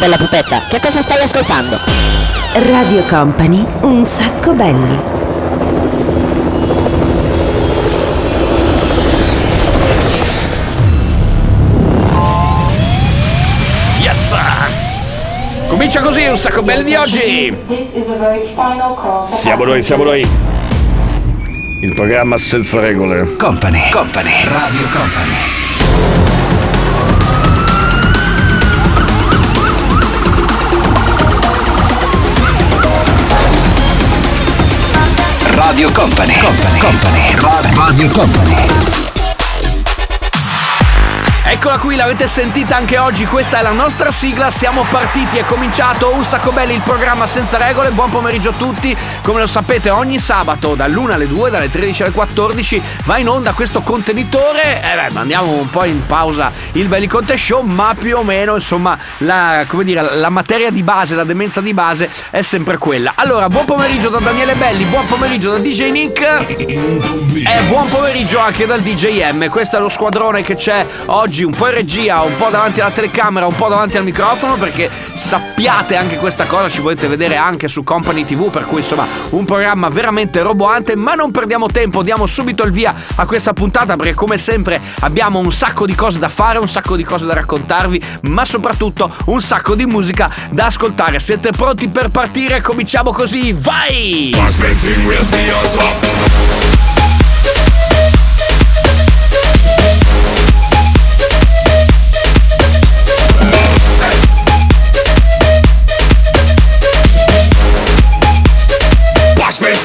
bella pupetta, che cosa stai ascoltando? Radio Company, un sacco belli. Yes! Comincia così un sacco belli di oggi! Siamo noi, siamo noi! Il programma senza regole. Company. Company. Radio Company. Radio Company. Company. Company. Radio Company. Eccola qui, l'avete sentita anche oggi, questa è la nostra sigla, siamo partiti, è cominciato un sacco belli il programma senza regole, buon pomeriggio a tutti, come lo sapete ogni sabato dall'1 alle 2, dalle 13 alle 14 va in onda questo contenitore, eh beh, mandiamo un po' in pausa il Belli Conte Show, ma più o meno insomma la, dire, la materia di base, la demenza di base è sempre quella. Allora, buon pomeriggio da Daniele Belli, buon pomeriggio da DJ Nick. E buon pomeriggio anche dal DJ M, questo è lo squadrone che c'è oggi un po' in regia, un po' davanti alla telecamera, un po' davanti al microfono perché sappiate anche questa cosa, ci potete vedere anche su Company TV, per cui insomma un programma veramente roboante, ma non perdiamo tempo, diamo subito il via a questa puntata perché come sempre abbiamo un sacco di cose da fare, un sacco di cose da raccontarvi, ma soprattutto un sacco di musica da ascoltare. Siete pronti per partire? Cominciamo così, vai!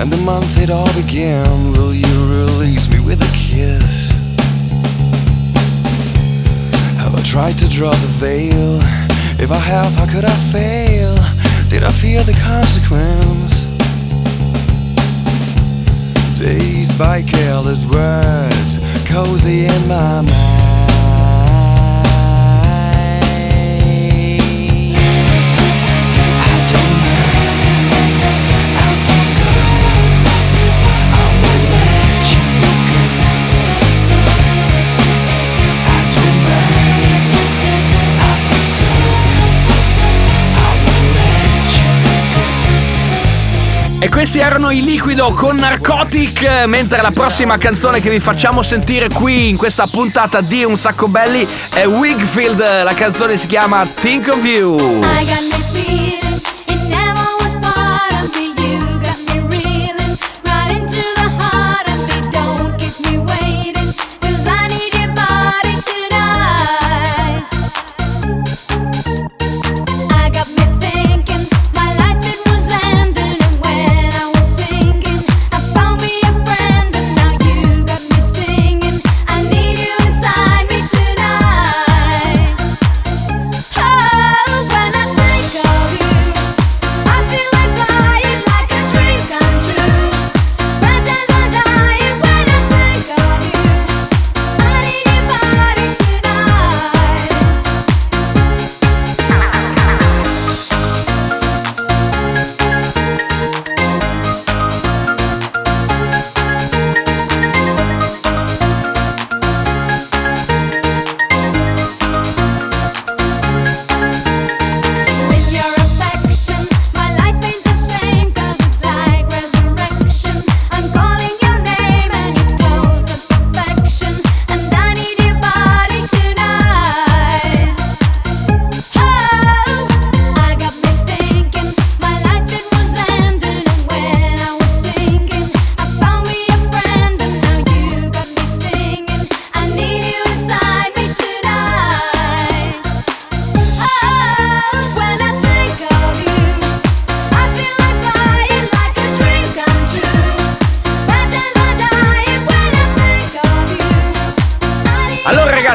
And the month it all began? Will you release me with a kiss? Have I tried to draw the veil? If I have, how could I fail? Did I fear the consequence? Dazed by careless words, cozy in my mind. E questi erano i Liquido con Narcotic, mentre la prossima canzone che vi facciamo sentire qui in questa puntata di Un Sacco Belli è Wigfield, la canzone si chiama Think of You.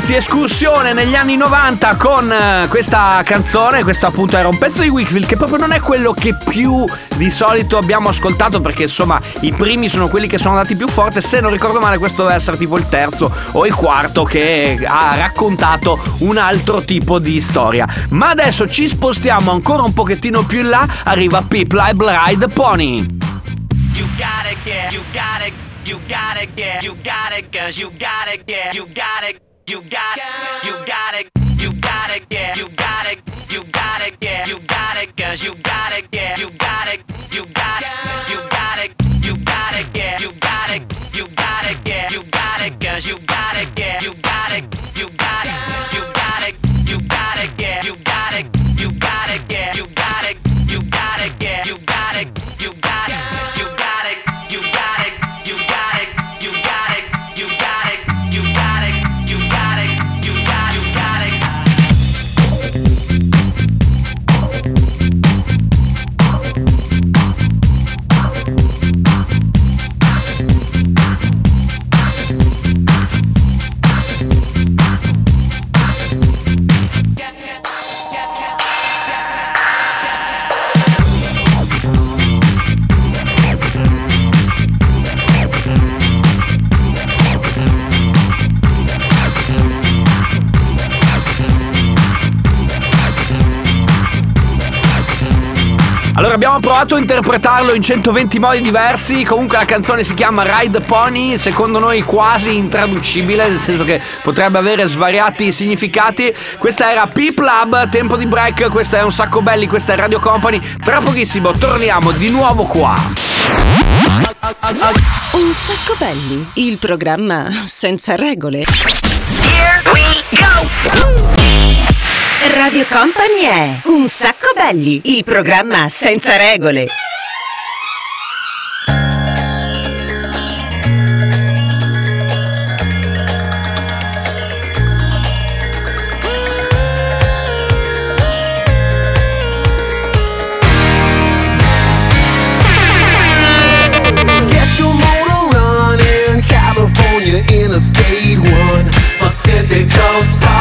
Ragazzi, escursione negli anni 90 con eh, questa canzone. Questo appunto era un pezzo di Wickfield che proprio non è quello che più di solito abbiamo ascoltato perché insomma i primi sono quelli che sono andati più forte. Se non ricordo male questo deve essere tipo il terzo o il quarto che ha raccontato un altro tipo di storia. Ma adesso ci spostiamo ancora un pochettino più in là. Arriva Pip Live Ride Pony. You got it, yeah. You got it. You got it, yeah. You got it, cause you got it, yeah. You got it. You got it. You got it. You got it, yeah. You got it. You got it, yeah. You got it, cause you got it, yeah. You got it. You got it. Provato a interpretarlo in 120 modi diversi, comunque la canzone si chiama Ride Pony, secondo noi quasi intraducibile, nel senso che potrebbe avere svariati significati. Questa era Peep Lab, tempo di break, questo è un sacco belli, questa è Radio Company. Tra pochissimo torniamo di nuovo qua. Un sacco belli, il programma senza regole. Radio Company è Un sacco belli, il programma senza regole. Get your motor running, California Interstate 1, Pacific Coast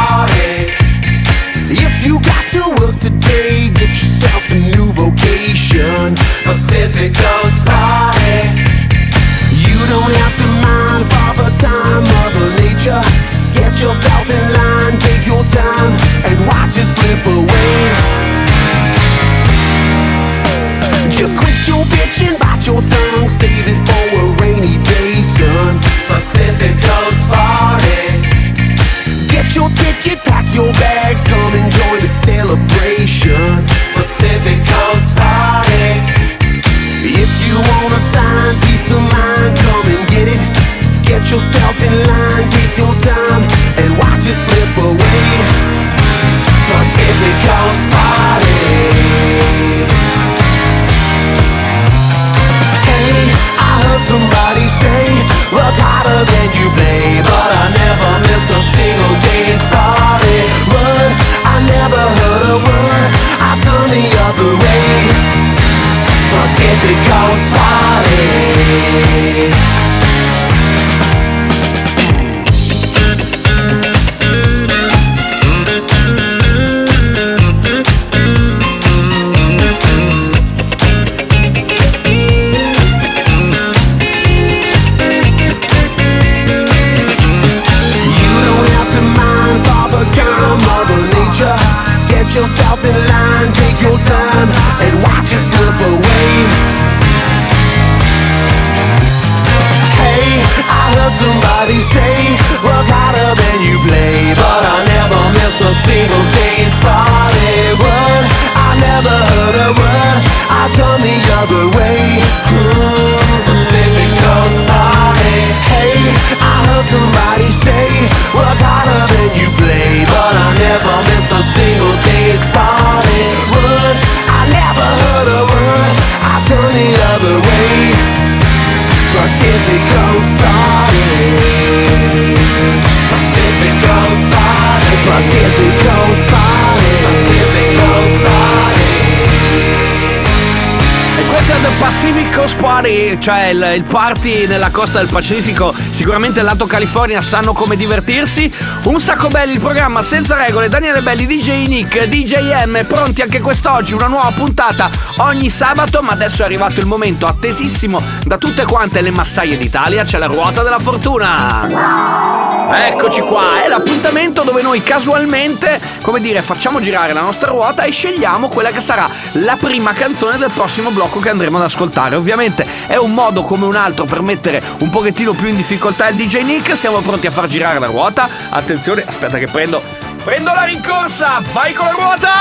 cioè il, il party nella costa del Pacifico, sicuramente il lato California sanno come divertirsi. Un sacco belli il programma senza regole, Daniele Belli, DJ Nick, DJ M, pronti anche quest'oggi, una nuova puntata ogni sabato, ma adesso è arrivato il momento attesissimo da tutte quante le massaie d'Italia, c'è la ruota della fortuna. Eccoci qua, è l'appuntamento dove noi casualmente, come dire, facciamo girare la nostra ruota e scegliamo quella che sarà la prima canzone del prossimo blocco che andremo ad ascoltare. Ovviamente è un modo come un altro per mettere un pochettino più in difficoltà il DJ Nick. Siamo pronti a far girare la ruota. Attenzione, aspetta che prendo. Prendo la rincorsa! Vai con la ruota!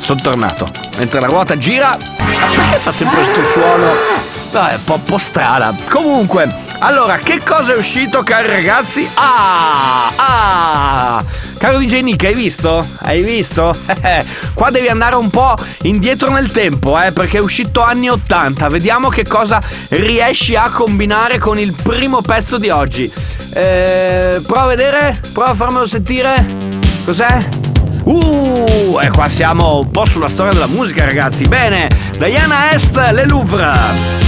Sono tornato. Mentre la ruota gira. Ma perché fa sempre questo suono? No, è un po', un po' strana. Comunque, allora, che cosa è uscito, cari ragazzi? Ah! Ah! Caro DJ Nick, hai visto? Hai visto? Qua devi andare un po' indietro nel tempo, eh, perché è uscito anni 80. Vediamo che cosa riesci a combinare con il primo pezzo di oggi. Eh, prova a vedere? Prova a farmelo sentire. Cos'è? Uh, e qua siamo un po' sulla storia della musica, ragazzi. Bene, Diana Est, Le Louvre.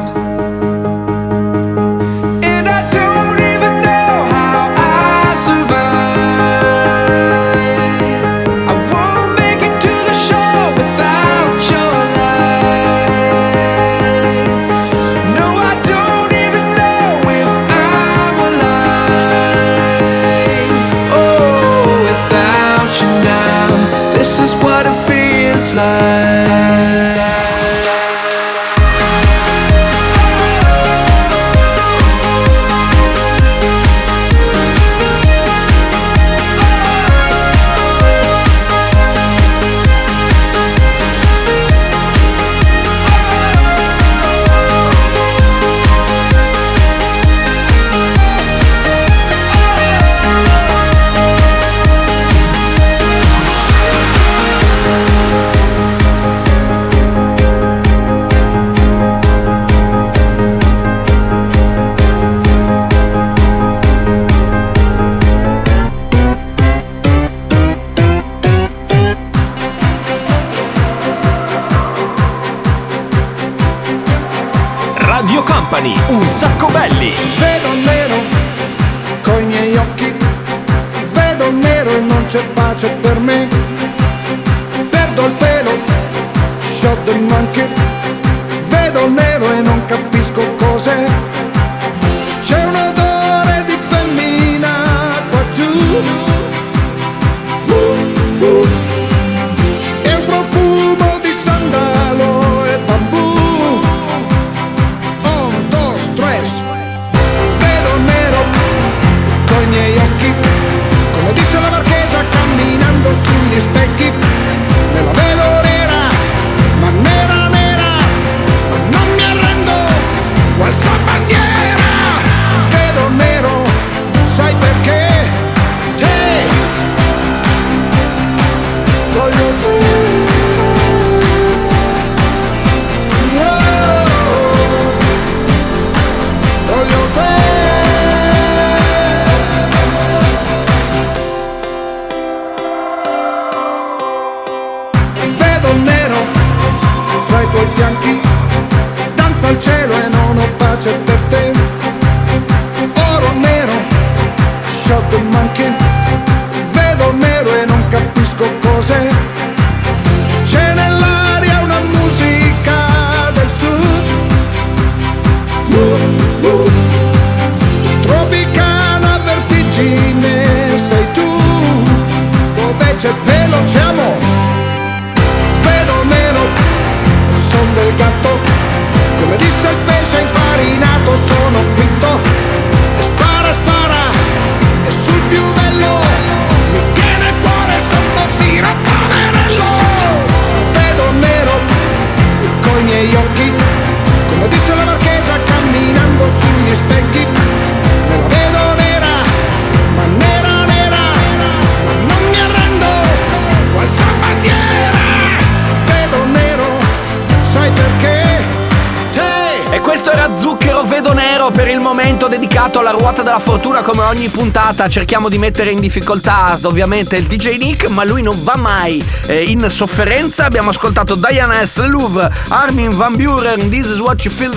Della fortuna come ogni puntata cerchiamo di mettere in difficoltà ovviamente il DJ Nick ma lui non va mai eh, in sofferenza. Abbiamo ascoltato Diana Est, Louvre, Armin Van Buren This is what you feel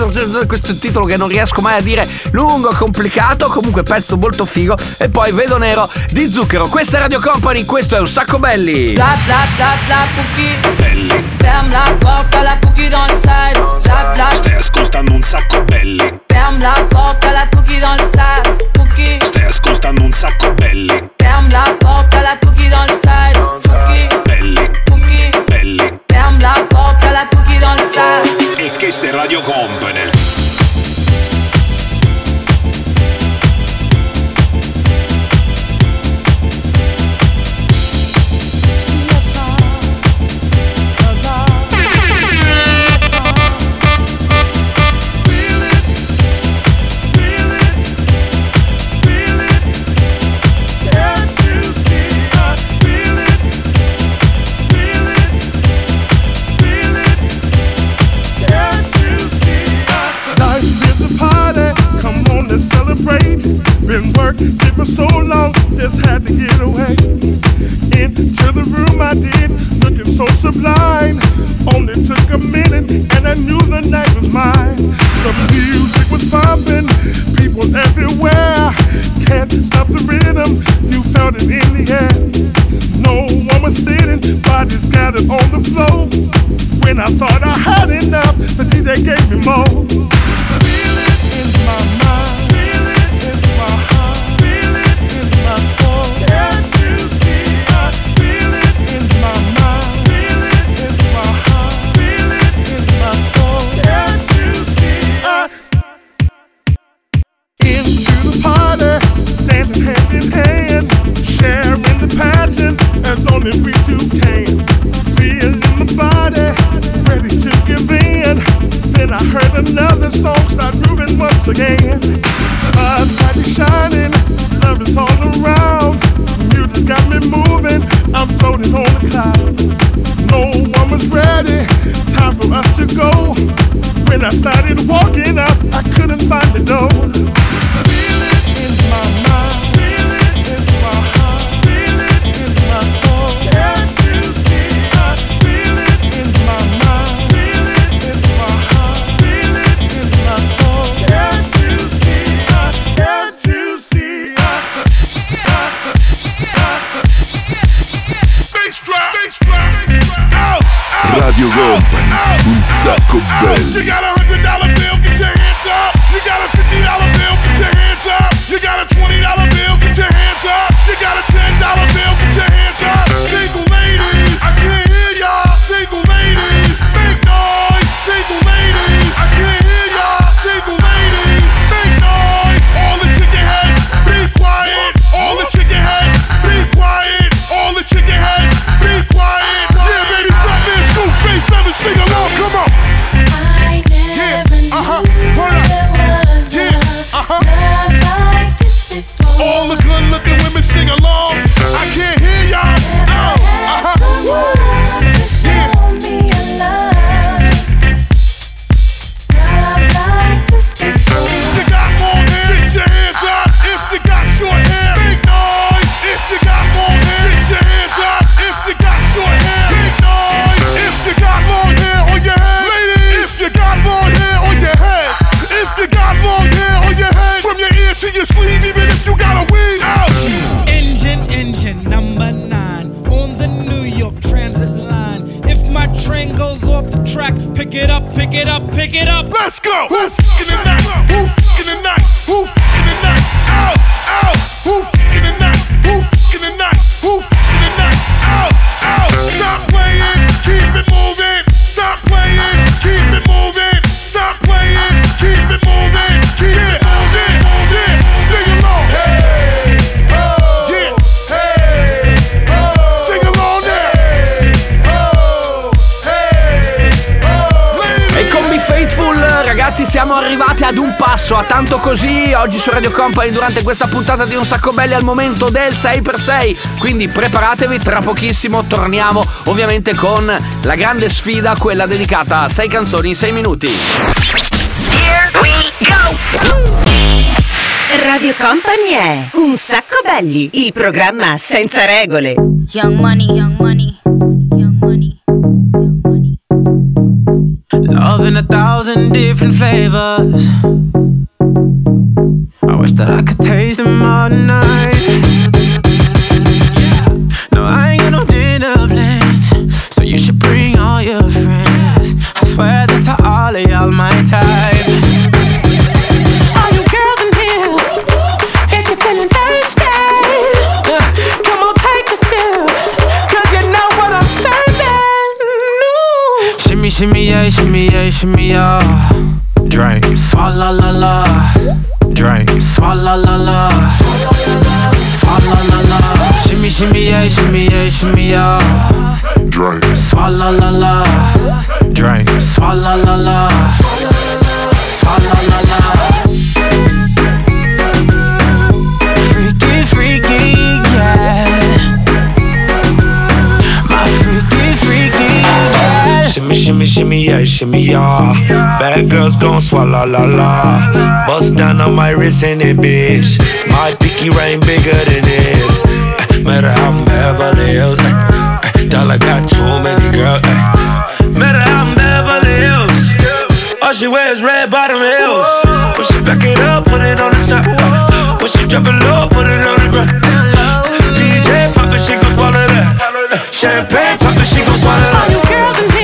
questo è il titolo che non riesco mai a dire lungo, complicato comunque pezzo molto figo e poi Vedo Nero di Zucchero. Questa è Radio Company, questo è un sacco belli. Bla bla bla bla Pouki Ferme la porte à la Pouki dans le side Bla bla. Stai ascoltando un sacco belli. Ferme la porte à la Pouki dans le side Stai ascoltando un sacco belli. Ferme la porte à la Pouki dans le side Pouki Belli, Pouki belli. Ferme la porte à la Pouki dans le side E questa è Radio Company. The room I did, looking so sublime. Only took a minute, and I knew the night was mine. The music was pumping, people everywhere. Can't stop the rhythm, you felt it in the air. No one was sitting, bodies gathered on the floor. When I thought I had enough, the DJ gave me more. Feel it in my once again. Spotlight is shining, love is all around. Music got me moving, I'm floating on the cloud. No one was ready, time for us to go. When I started walking up, I couldn't find the door. Ow, Radio tanto così, oggi su Radio Company durante questa puntata di Un Sacco Belli al momento del 6x6. Quindi preparatevi, tra pochissimo torniamo ovviamente con la grande sfida, quella dedicata a 6 canzoni in 6 minuti. Radio Company è Un sacco belli, il programma senza regole. Young money, young money. Love in a thousand different flavors. I wish that I could taste them all night. No, I ain't got no dinner plans, so you should bring all your friends. I swear that to all of y'all my type. All you girls in here, if you're feeling thirsty, uh, come on, take a sip, 'cause you know what I'm serving. No. Shimmy, shimmy, yeah, shimmy, yeah, shimmy, yeah. Drink, swalla la la. Drink, swalla la la. Swalla la la. Shimmy, shimmy, yeah, shimmy, yeah, shimmy, yeah. Drink, swalla la la. Drink, swalla la la. Swalla la la. Shimmy, shimmy, yeah, shimmy, yeah. Bad girls gon' swallow la la. Bust down on my wrist and it, bitch. My pinky ring bigger than this. Eh, Matter how I'm Beverly Hills. eh, eh, Dollar got too many girls. Matter how I'm Beverly Hills. All she wears red bottom heels. When she back it up, put it on the top. When she drop it low, put it on the ground. DJ pop she gon' swallow that. Champagne pop it, she gon' swallow that. All you girls in here,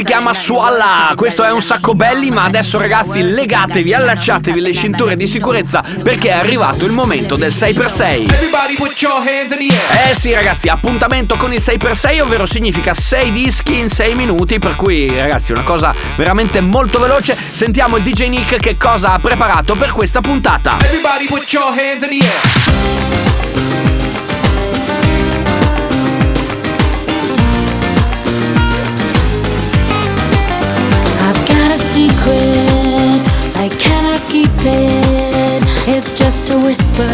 Si chiama Sualla, questo è un sacco belli, ma adesso ragazzi legatevi, allacciatevi le cinture di sicurezza perché è arrivato il momento del 6x6. Everybody put your hands in the air. Eh sì ragazzi, appuntamento con il 6x6, ovvero significa 6 dischi in 6 minuti, per cui ragazzi una cosa veramente molto veloce. Sentiamo il DJ Nick che cosa ha preparato per questa puntata. Everybody put your hands in the air. I cannot keep it. It's just a whisper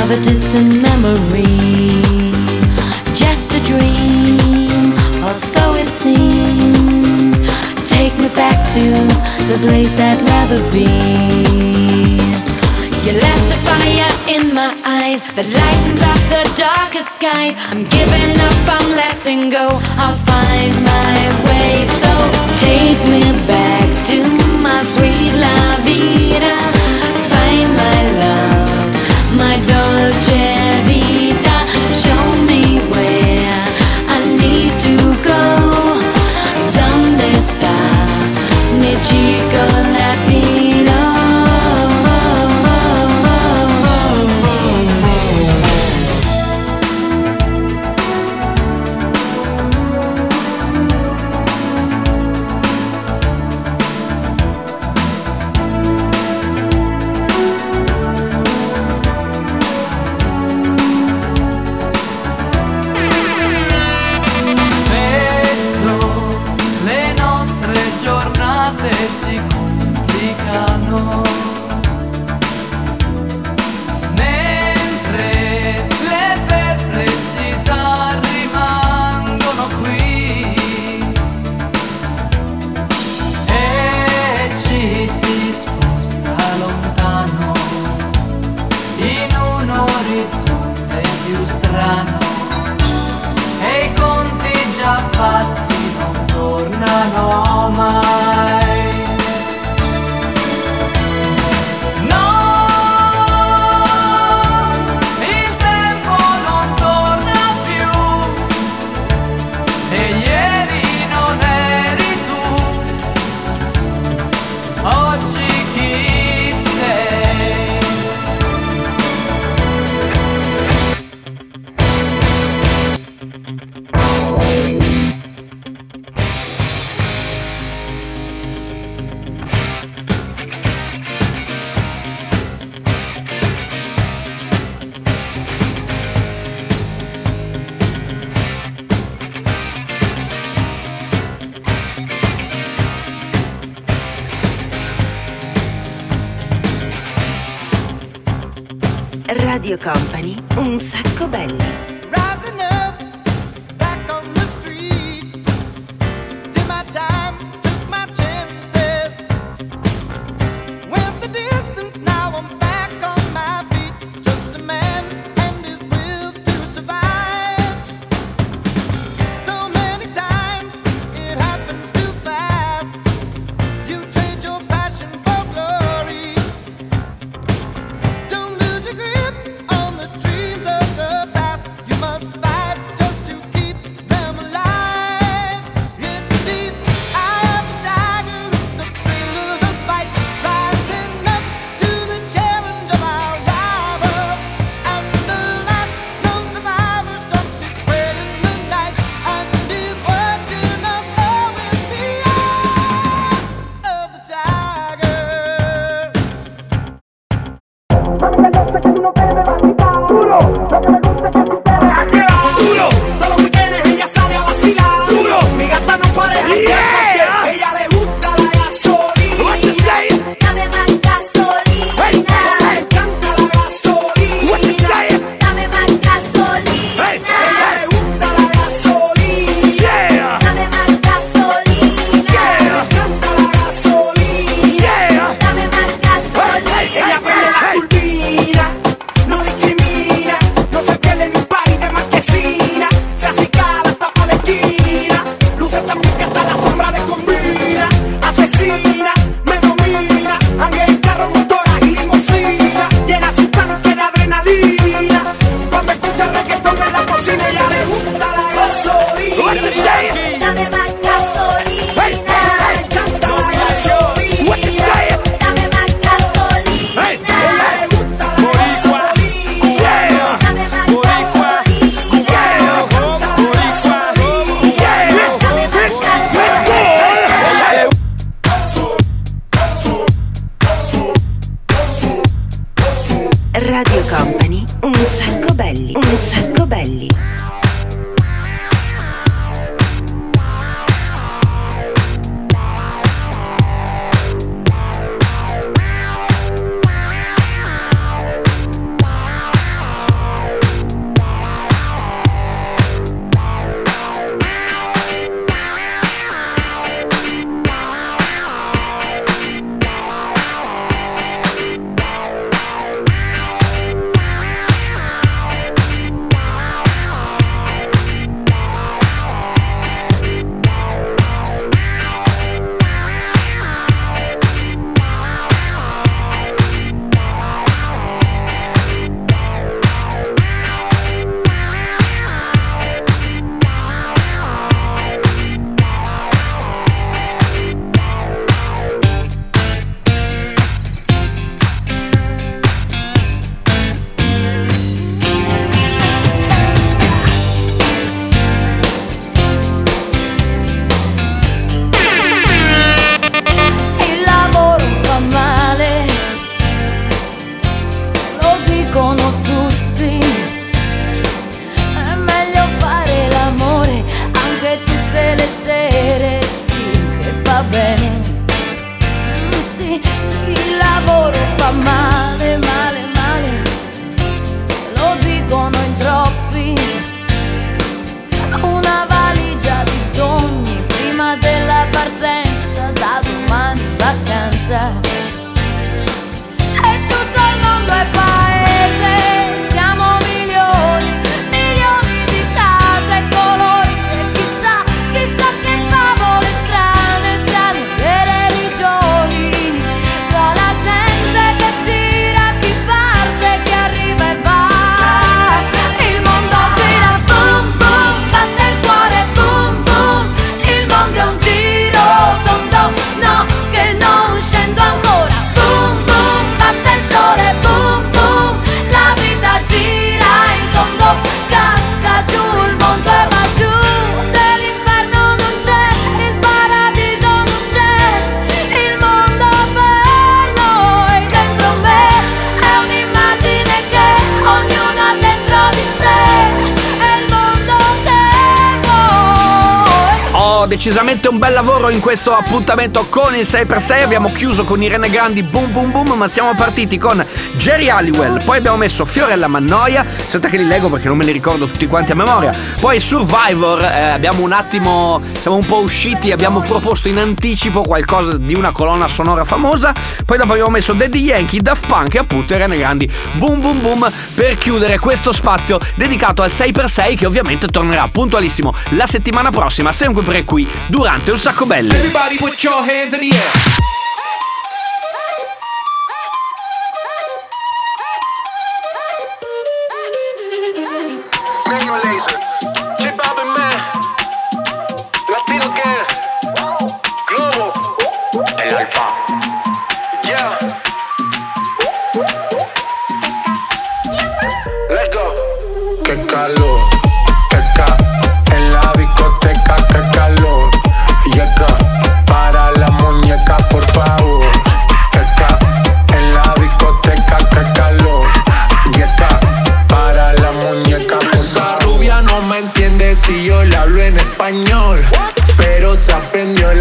of a distant memory. Just a dream, or so it seems. Take me back to the place I'd rather be. You left a fire in my eyes that lightens up the darkest skies. I'm giving up, I'm letting go. I'll find my way. So take me back my sweet la vida. Sacco belli. Decisamente un bel lavoro in questo appuntamento con il 6x6. Abbiamo chiuso con Irene Grandi Boom Boom Boom, ma siamo partiti con Jerry Halliwell. Poi abbiamo messo Fiorella Mannoia. Aspetta che li leggo perché non me li ricordo tutti quanti a memoria. Poi Survivor, eh, abbiamo un attimo, siamo un po' usciti, abbiamo proposto in anticipo qualcosa di una colonna sonora famosa. Poi dopo abbiamo messo Daddy Yankee, Daft Punk e appunto Irene Grandi Boom Boom Boom per chiudere questo spazio dedicato al 6x6 che ovviamente tornerà puntualissimo la settimana prossima, sempre qui durante un sacco belli.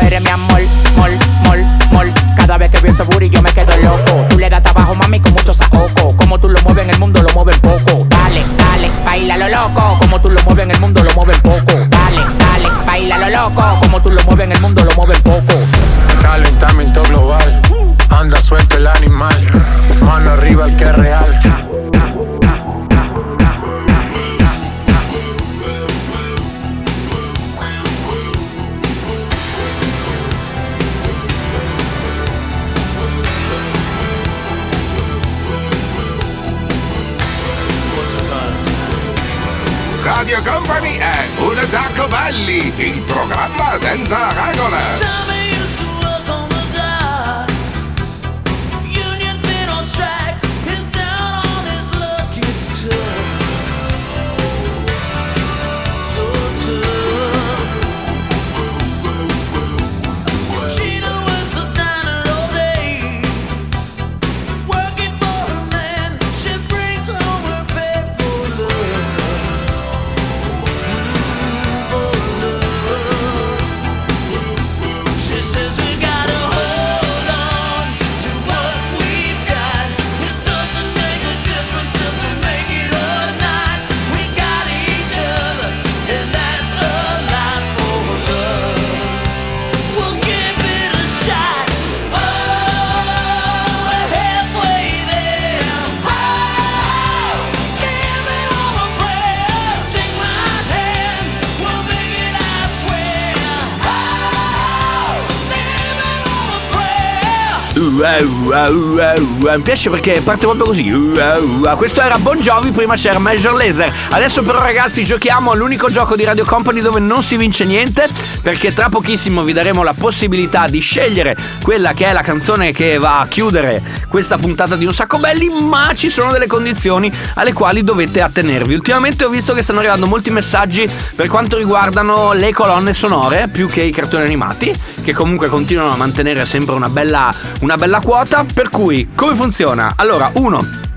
Eres mi amor, mol, mol, mol. Cada vez que veo ese booty yo me quedo loco. Tú le das trabajo, mami, con mucho saoco. Como tú lo mueves en el mundo, lo mueves poco. Dale, dale, baila lo loco. Como tú lo mueves en el mundo, lo mueves poco. Dale, dale, baila lo loco. Como tú lo mueves en el mundo, lo mueves poco. Calentamiento global. Anda suelto el animal. Mano arriba el que es real. È Un Sacco Belli, il programma senza regole. Mi piace perché parte proprio così. Ua, ua. Questo era Bon Jovi, prima c'era Major Laser. Adesso però ragazzi giochiamo all'unico gioco di Radio Company dove non si vince niente perché tra pochissimo vi daremo la possibilità di scegliere quella che è la canzone che va a chiudere questa puntata di Un Sacco Belli, ma ci sono delle condizioni alle quali dovete attenervi. Ultimamente ho visto che stanno arrivando molti messaggi per quanto riguardano le colonne sonore più che i cartoni animati, che comunque continuano a mantenere sempre una bella, una bella quota. Per cui, come funziona? Allora, uno.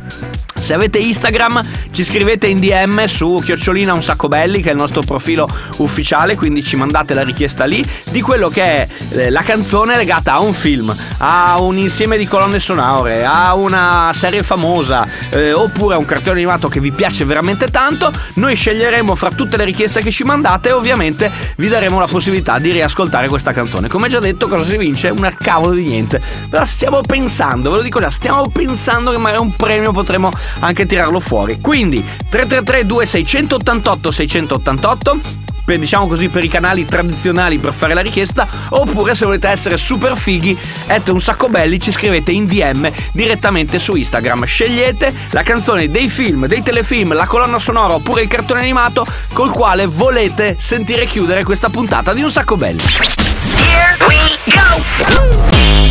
Se avete Instagram ci scrivete in DM su chiocciolina un sacco belli che è il nostro profilo ufficiale, quindi ci mandate la richiesta lì di quello che è eh, la canzone legata a un film, a un insieme di colonne sonore, a una serie famosa eh, oppure a un cartone animato che vi piace veramente tanto. Noi sceglieremo fra tutte le richieste che ci mandate e ovviamente vi daremo la possibilità di riascoltare questa canzone. Come già detto, cosa si vince? Una cavolo di niente. Però stiamo pensando, ve lo dico già, stiamo pensando che magari un premio potremo anche tirarlo fuori. Quindi 333 2688 688 per, diciamo così per i canali tradizionali per fare la richiesta oppure se volete essere super fighi at un sacco belli ci scrivete in DM direttamente su Instagram. Scegliete la canzone dei film dei telefilm la colonna sonora oppure il cartone animato col quale volete sentire chiudere questa puntata di un sacco belli. Here we go.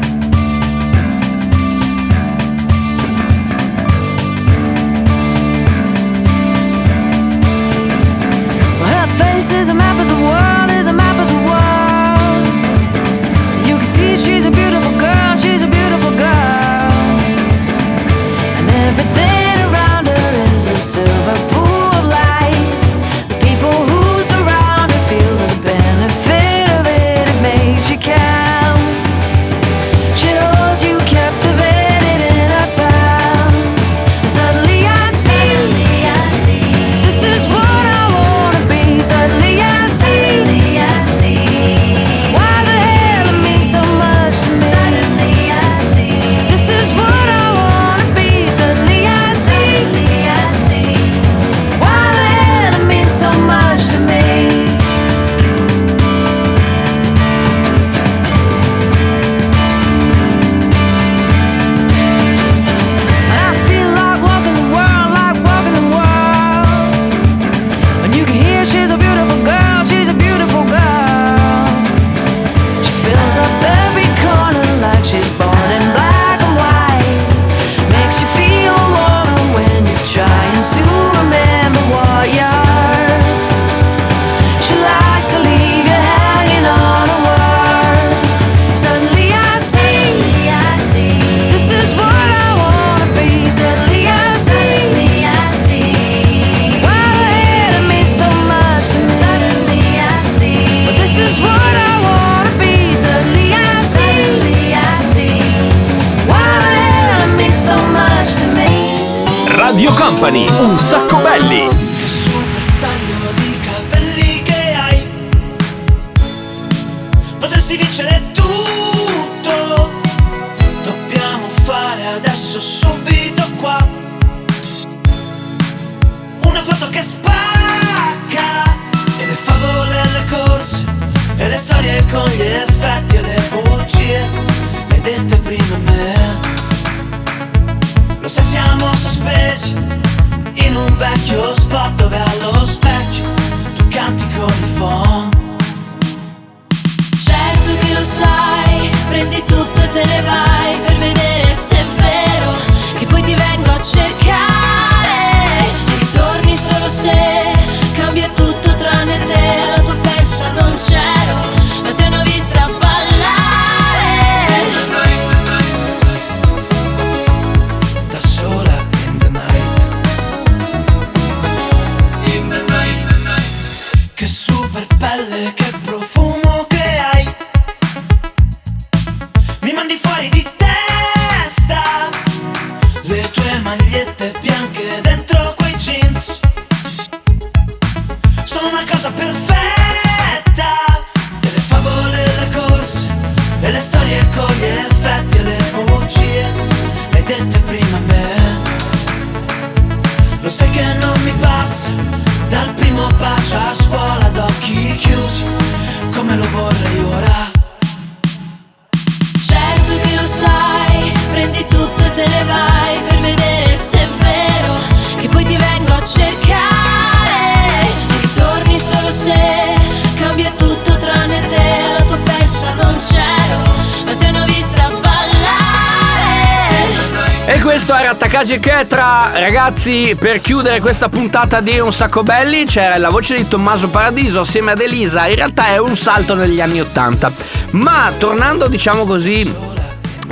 ragazzi, per chiudere questa puntata di Un sacco belli c'era la voce di Tommaso Paradiso assieme ad Elisa. In realtà è un salto negli anni Ottanta. Ma tornando, diciamo così,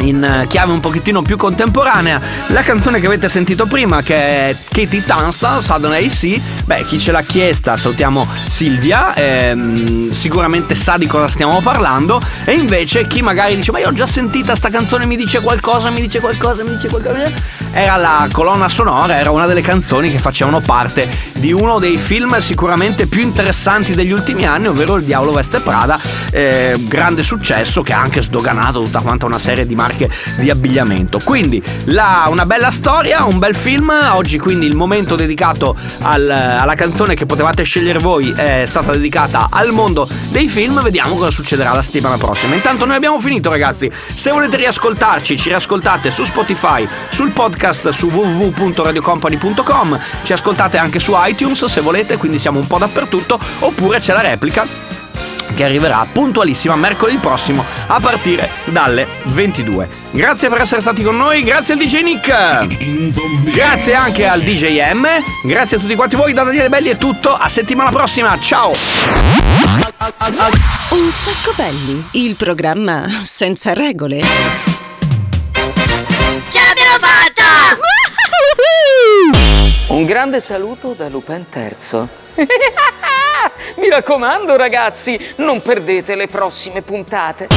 in chiave un pochettino più contemporanea. La canzone che avete sentito prima, che è Katie Tunstall, Sudden AC. Beh, chi ce l'ha chiesta, salutiamo Silvia, ehm, sicuramente sa di cosa stiamo parlando. E invece chi magari dice, ma io ho già sentita sta canzone, mi dice qualcosa, mi dice qualcosa, mi dice qualcosa era la colonna sonora, era una delle canzoni che facevano parte di uno dei film sicuramente più interessanti degli ultimi anni, ovvero Il Diavolo Veste Prada, eh, grande successo che ha anche sdoganato tutta quanta una serie di marche di abbigliamento. Quindi la- una bella storia, un bel film, oggi quindi il momento dedicato al- alla canzone che potevate scegliere voi è stata dedicata al mondo dei film, vediamo cosa succederà la settimana prossima. Intanto noi abbiamo finito ragazzi, se volete riascoltarci ci riascoltate su Spotify, sul podcast su www.radiocompany.com, ci ascoltate anche su iTunes se volete, quindi siamo un po' dappertutto, oppure c'è la replica che arriverà puntualissima mercoledì prossimo a partire dalle 22. Grazie per essere stati con noi, grazie al DJ Nick, grazie anche al DJ M, grazie a tutti quanti voi, da Daniele Belli è tutto, a settimana prossima, ciao! Un sacco belli, il programma senza regole. Un grande saluto da Lupin III. Mi raccomando ragazzi, non perdete le prossime puntate.